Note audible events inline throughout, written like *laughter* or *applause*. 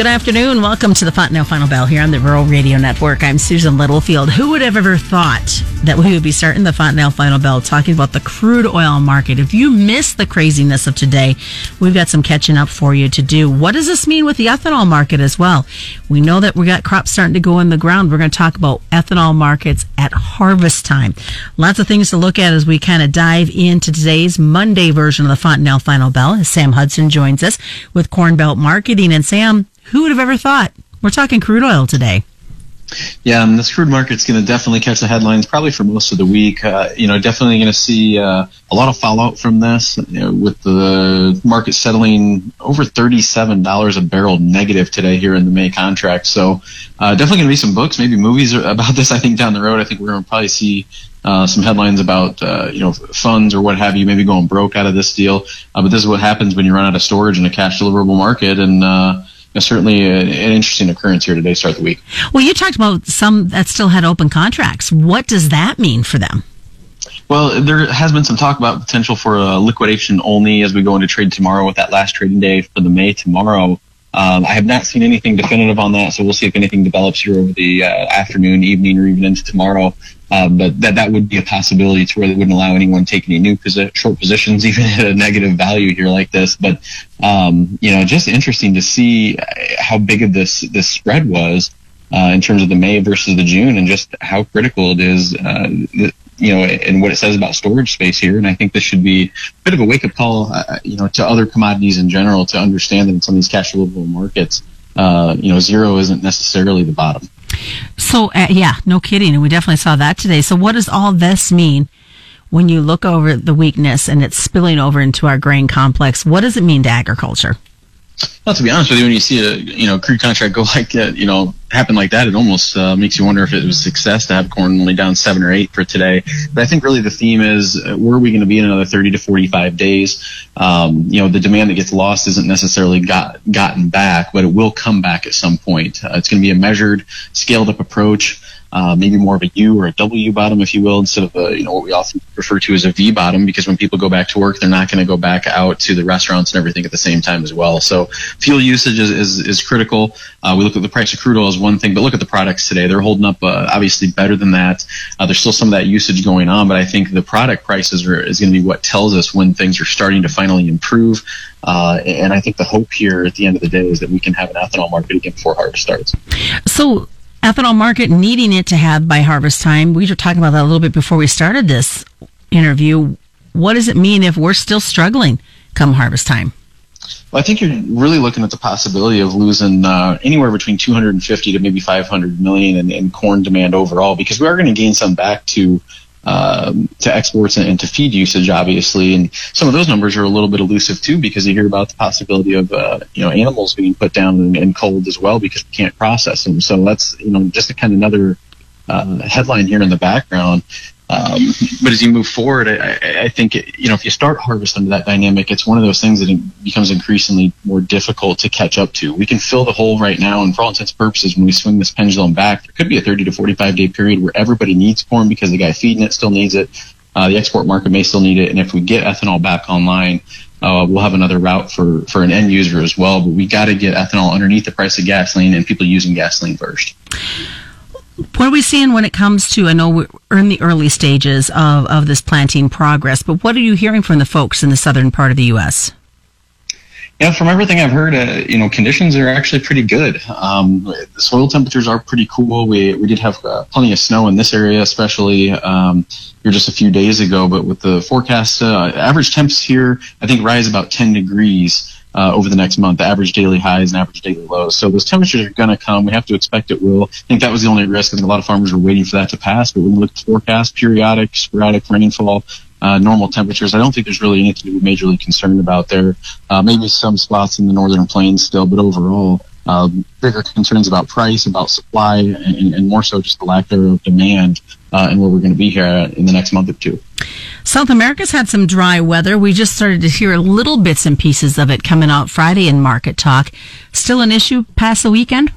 Good afternoon. Welcome to the Fontanelle Final Bell here on the Rural Radio Network. I'm Susan Littlefield. Who would have ever thought that we would be starting the Fontanelle Final Bell talking about the crude oil market? If you missed the craziness of today, we've got some catching up for you to do. What does this mean with the ethanol market as well? We know that we got crops starting to go in the ground. We're going to talk about ethanol markets at harvest time. Lots of things to look at as we kind of dive into today's Monday version of the Fontanelle Final Bell Sam Hudson joins us with Cornbelt Marketing. And Sam, who would have ever thought? We're talking crude oil today. Yeah, um, this crude market's going to definitely catch the headlines probably for most of the week. Uh, you know, definitely going to see uh, a lot of fallout from this you know, with the market settling over $37 a barrel negative today here in the May contract. So uh, definitely going to be some books, maybe movies *laughs* about this, I think, down the road. I think we're going to probably see uh, some headlines about uh, you know funds or what have you, maybe going broke out of this deal. Uh, but this is what happens when you run out of storage in a cash deliverable market, and uh, certainly an interesting occurrence here today, start the week. Well, you talked about some that still had open contracts. What does that mean for them? Well, there has been some talk about potential for a liquidation only as we go into trade tomorrow with that last trading day for the May tomorrow. Um, I have not seen anything definitive on that, so we'll see if anything develops here over the uh, afternoon, evening, or even into tomorrow. Uh, but that that would be a possibility to where they wouldn't allow anyone take any new posi- short positions, *laughs* even at a negative value here like this. But um, you know, just interesting to see how big of this this spread was uh, in terms of the May versus the June, and just how critical it is. Uh, you know, and what it says about storage space here. And I think this should be a bit of a wake up call, uh, you know, to other commodities in general to understand that in some of these cash deliverable markets, uh, you know, zero isn't necessarily the bottom. So, uh, yeah, no kidding. And we definitely saw that today. So, what does all this mean when you look over the weakness and it's spilling over into our grain complex? What does it mean to agriculture? Well, to be honest with you, when you see a you know crude contract go *laughs* like that, you know happen like that, it almost uh, makes you wonder if it was a success to have corn only down seven or eight for today. But I think really the theme is uh, where are we going to be in another 30 to 45 days? Um, you know, the demand that gets lost isn't necessarily got gotten back, but it will come back at some point. Uh, it's going to be a measured, scaled up approach uh, maybe more of a U or a W bottom, if you will, instead of a, you know what we often refer to as a V bottom, because when people go back to work, they're not going to go back out to the restaurants and everything at the same time as well. So fuel usage is is, is critical. Uh, we look at the price of crude oil as one thing, but look at the products today; they're holding up uh, obviously better than that. Uh, there's still some of that usage going on, but I think the product prices are, is going to be what tells us when things are starting to finally improve. Uh, and I think the hope here at the end of the day is that we can have an ethanol market again before harvest starts. So ethanol market needing it to have by harvest time. We were talking about that a little bit before we started this interview. What does it mean if we're still struggling come harvest time? Well, I think you're really looking at the possibility of losing uh, anywhere between 250 to maybe 500 million in, in corn demand overall, because we are going to gain some back to um, to exports and, and, to feed usage, obviously. And some of those numbers are a little bit elusive too, because you hear about the possibility of uh, you know animals being put down and, cold as well because we can't process them. So that's you know just a kind of another uh, headline here in the background. Um, but as you move forward, I, I think it, you know if you start harvest under that dynamic, it's one of those things that becomes increasingly more difficult to catch up to. We can fill the hole right now, and for all intents and purposes, when we swing this pendulum back, there could be a 30 to 45 day period where everybody needs corn because the guy feeding it still needs it. Uh, the export market may still need it, and if we get ethanol back online, uh, we'll have another route for for an end user as well. But we got to get ethanol underneath the price of gasoline and people using gasoline first. What are we seeing when it comes to? I know we're in the early stages of, of this planting progress, but what are you hearing from the folks in the southern part of the U.S.? Yeah, from everything I've heard, uh, you know, conditions are actually pretty good. Um, the soil temperatures are pretty cool. We we did have uh, plenty of snow in this area, especially um, here just a few days ago. But with the forecast, uh, average temps here, I think, rise about 10 degrees uh, over the next month, the average daily highs and average daily lows. So those temperatures are going to come. We have to expect it will. I think that was the only risk. I think a lot of farmers were waiting for that to pass. But when we look at the forecast, periodic, sporadic rainfall, uh, normal temperatures, I don't think there's really anything to be majorly concerned about there. Uh, maybe some spots in the northern plains still, but overall, uh, bigger concerns about price, about supply, and, and, more so just the lack thereof demand uh, and where we're going to be here in the next month or two. South America's had some dry weather. We just started to hear little bits and pieces of it coming out Friday in Market Talk. Still an issue past the weekend?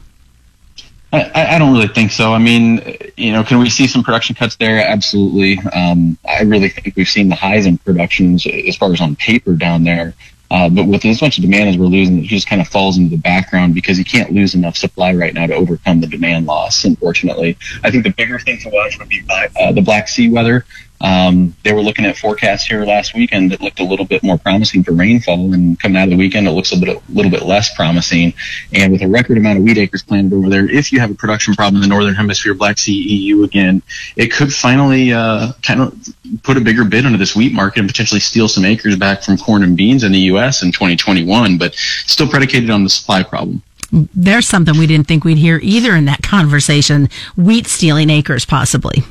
I, I, don't really think so. I mean, you know, can we see some production cuts there? Absolutely. Um, I really think we've seen the highs in productions as far as on paper down there. Uh, but with as much demand as we're losing, it just kind of falls into the background because you can't lose enough supply right now to overcome the demand loss. Unfortunately, I think the bigger thing to watch would be uh, the Black Sea weather. Um, they were looking at forecasts here last weekend that looked a little bit more promising for rainfall, and coming out of the weekend, it looks a bit, a little bit less promising. And with a record amount of wheat acres planted over there, if you have a production problem in the northern hemisphere, Black Sea EU again, it could finally uh, kind of put a bigger bid into this wheat market and potentially steal some acres back from corn and beans in the U.S. in 2021, but still predicated on the supply problem there's something we didn't think we'd hear either in that conversation wheat stealing acres possibly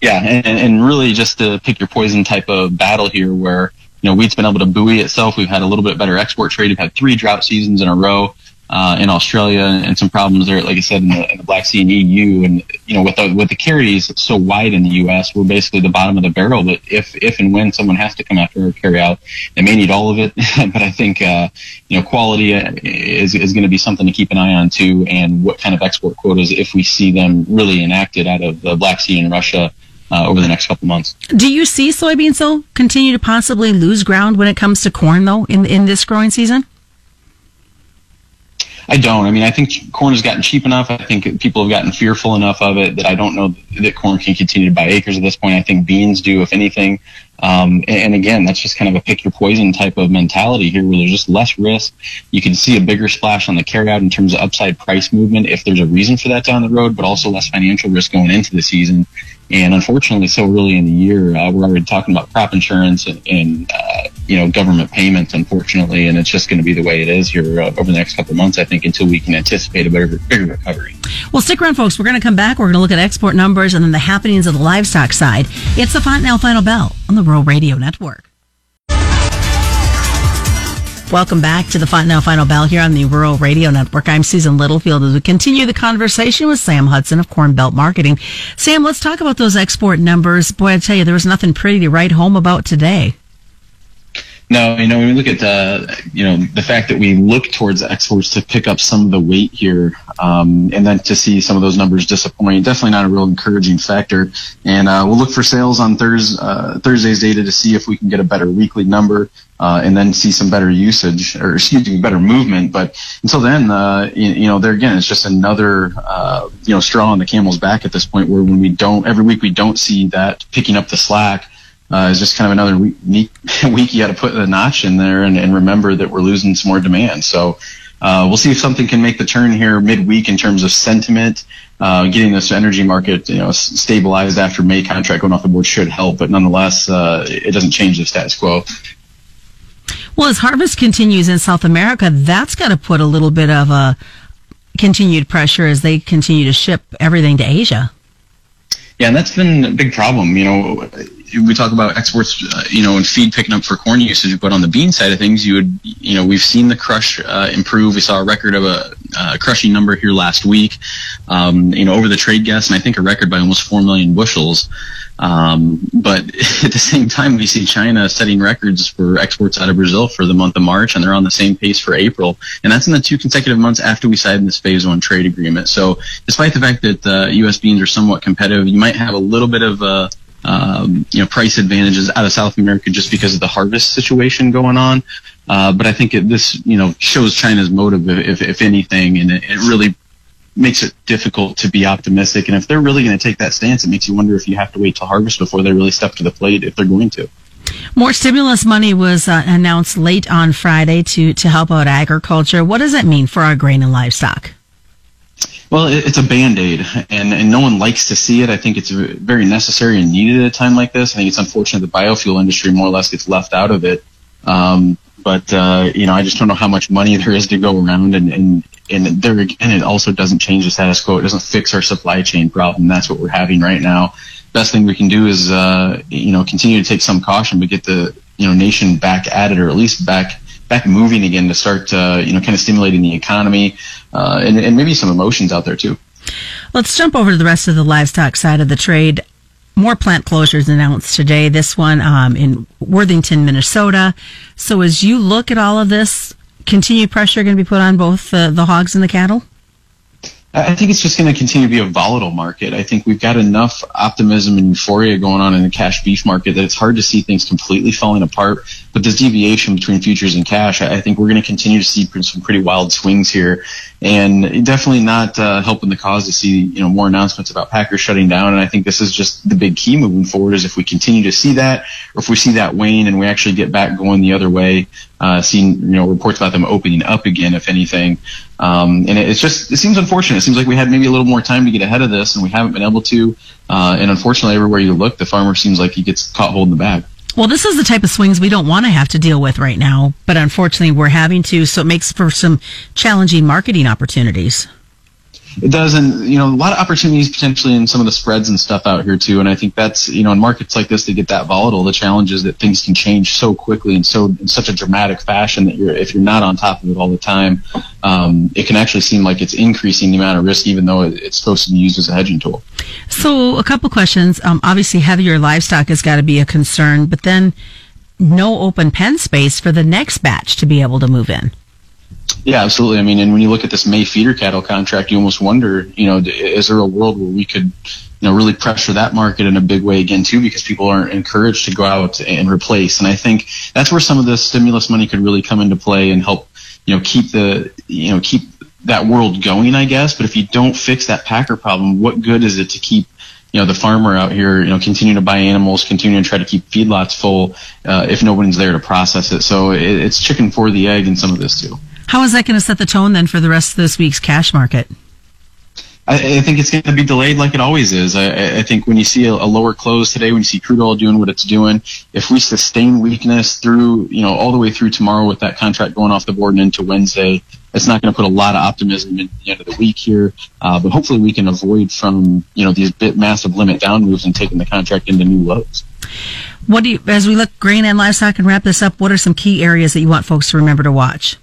yeah, and, and really just to pick your poison type of battle here where, you know, wheat's been able to buoy itself. We've had a little bit better export trade. We've had three drought seasons in a row uh, in Australia and some problems there, like I said, in the, in the Black Sea and EU. And, you know, with the, with the carries so wide in the U.S., we're basically the bottom of the barrel. But if, if and when someone has to come after our carry out, they may need all of it. *laughs* but I think, uh, you know, quality is, is going to be something to keep an eye on too. And what kind of export quotas, if we see them really enacted out of the Black Sea and Russia, uh, over the next couple months. Do you see soybeans though continue to possibly lose ground when it comes to corn though in in this growing season? I don't. I mean, I think corn has gotten cheap enough. I think people have gotten fearful enough of it that I don't know that corn can continue to buy acres at this point. I think beans do, if anything. Um, and, again, that's just kind of a pick your poison type of mentality here where there's just less risk. You can see a bigger splash on the carryout in terms of upside price movement if there's a reason for that down the road, but also less financial risk going into the season. And unfortunately, so early in the year, uh, we're already talking about crop insurance and, and uh, you know government payments, unfortunately, and it's just going to be the way it is here uh, over the next couple of months. I think until we can anticipate a bigger, bigger recovery. Well, stick around, folks. We're going to come back. We're going to look at export numbers and then the happenings of the livestock side. It's the Fontanelle Final Bell on the Rural Radio Network. Welcome back to the Fontanelle Final Bell here on the Rural Radio Network. I'm Susan Littlefield as we continue the conversation with Sam Hudson of Cornbelt Marketing. Sam, let's talk about those export numbers. Boy, I tell you, there was nothing pretty to write home about today. No, you know, when we look at the, you know, the fact that we look towards exports to pick up some of the weight here, um, and then to see some of those numbers disappoint, definitely not a real encouraging factor. And uh, we'll look for sales on Thurs, uh, Thursday's data to see if we can get a better weekly number, uh, and then see some better usage or excuse me, better movement. But until then, uh, you, you, know, there again, it's just another, uh, you know, straw on the camel's back at this point, where when we don't every week we don't see that picking up the slack uh, is just kind of another week, week *laughs* you got to put the notch in there and, and, remember that we're losing some more demand. So uh, we'll see if something can make the turn here midweek in terms of sentiment. Uh, getting this energy market, you know, stabilized after May contract going off the board should help, but nonetheless, uh, it doesn't change the status quo. Well, as harvest continues in South America, that's got to put a little bit of a continued pressure as they continue to ship everything to Asia. Yeah, and that's been a big problem. You know, we talk about exports, uh, you know, and feed picking up for corn usage, but on the bean side of things, you would, you know, we've seen the crush uh, improve. We saw a record of a uh, crushing number here last week, um, you know, over the trade guess, and I think a record by almost four million bushels. Um, but *laughs* at the same time, we see China setting records for exports out of Brazil for the month of March, and they're on the same pace for April. And that's in the two consecutive months after we signed this phase one trade agreement. So despite the fact that uh, U.S. beans are somewhat competitive, you might have a little bit of a um, you know, price advantages out of South America just because of the harvest situation going on. Uh, but I think it, this, you know, shows China's motive, if, if anything, and it, it really makes it difficult to be optimistic. And if they're really going to take that stance, it makes you wonder if you have to wait till harvest before they really step to the plate if they're going to. More stimulus money was uh, announced late on Friday to, to help out agriculture. What does that mean for our grain and livestock? Well, it's a band aid, and, and no one likes to see it. I think it's very necessary and needed at a time like this. I think it's unfortunate the biofuel industry more or less gets left out of it. Um, but uh, you know, I just don't know how much money there is to go around, and and and there again, it also doesn't change the status quo. It doesn't fix our supply chain problem. That's what we're having right now. Best thing we can do is uh, you know continue to take some caution, but get the you know nation back at it, or at least back back moving again to start uh, you know kind of stimulating the economy uh, and, and maybe some emotions out there too. Let's jump over to the rest of the livestock side of the trade. More plant closures announced today. This one um, in Worthington, Minnesota. So as you look at all of this, continued pressure going to be put on both uh, the hogs and the cattle. I think it's just going to continue to be a volatile market. I think we've got enough optimism and euphoria going on in the cash beef market that it's hard to see things completely falling apart. But this deviation between futures and cash, I, think we're going to continue to see some pretty wild swings here, and definitely not uh, helping the cause to see you know more announcements about Packers shutting down. And I think this is just the big key moving forward is if we continue to see that, or if we see that wane and we actually get back going the other way, uh, seeing you know reports about them opening up again, if anything. Um, and it, it's just it seems unfortunate. It seems like we had maybe a little more time to get ahead of this, and we haven't been able to. Uh, and unfortunately, everywhere you look, the farmer seems like he gets caught holding the bag. Well, this is the type of swings we don't want to have to deal with right now, but unfortunately, we're having to. So it makes for some challenging marketing opportunities it does, and you know, a lot of opportunities potentially in some of the spreads and stuff out here too. And I think that's you know, in markets like this, they get that volatile. The challenge is that things can change so quickly and so in such a dramatic fashion that you're if you're not on top of it all the time, um, it can actually seem like it's increasing the amount of risk, even though it's supposed to be used as a hedging tool. So, a couple questions. Um, obviously, heavier livestock has got to be a concern, but then no open pen space for the next batch to be able to move in. Yeah, absolutely. I mean, and when you look at this May feeder cattle contract, you almost wonder, you know, is there a world where we could, you know, really pressure that market in a big way again too, because people aren't encouraged to go out and replace. And I think that's where some of the stimulus money could really come into play and help, you know, keep the, you know, keep that world going, I guess. But if you don't fix that packer problem, what good is it to keep you know the farmer out here you know continue to buy animals continue to try to keep feedlots full uh, if nobody's there to process it so it, it's chicken for the egg in some of this too how is that going to set the tone then for the rest of this week's cash market? I, I think it's going to be delayed like it always is. I, I think when you see a, a, lower close today, when you see crude oil doing what it's doing, if we sustain weakness through, you know, all the way through tomorrow with that contract going off the board and into Wednesday, it's not going to put a lot of optimism in the end of the week here. Uh, but hopefully we can avoid from, you know, these bit massive limit down moves and taking the contract into new lows. What do you, as we look grain and livestock and wrap this up, what are some key areas that you want folks to remember to watch?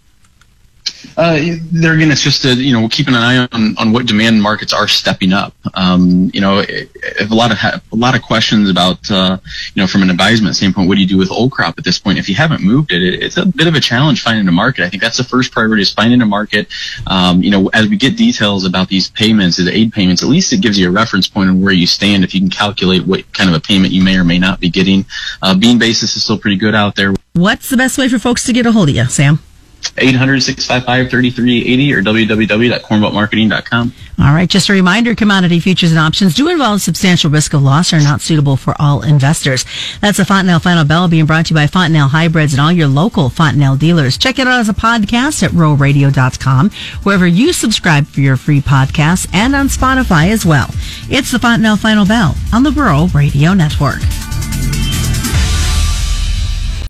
Uh, there again, it's just a, you know keeping an eye on, on what demand markets are stepping up. Um, you know, a lot of a lot of questions about uh, you know from an advisement standpoint, what do you do with old crop at this point? If you haven't moved it, it, it's a bit of a challenge finding a market. I think that's the first priority is finding a market. Um, you know, as we get details about these payments, the aid payments, at least it gives you a reference point on where you stand. If you can calculate what kind of a payment you may or may not be getting, uh, bean basis is still pretty good out there. What's the best way for folks to get a hold of you, Sam? 800-655-3380 or www.cornbeltmarketing.com. All right. Just a reminder, commodity futures and options do involve substantial risk of loss are not suitable for all investors. That's a Fontanelle Final Bell being brought to you by Fontanelle Hybrids and all your local Fontanelle dealers. Check it out as a podcast at ruralradio.com, wherever you subscribe for your free podcasts and on Spotify as well. It's the Fontanelle Final Bell on the Rural Radio Network.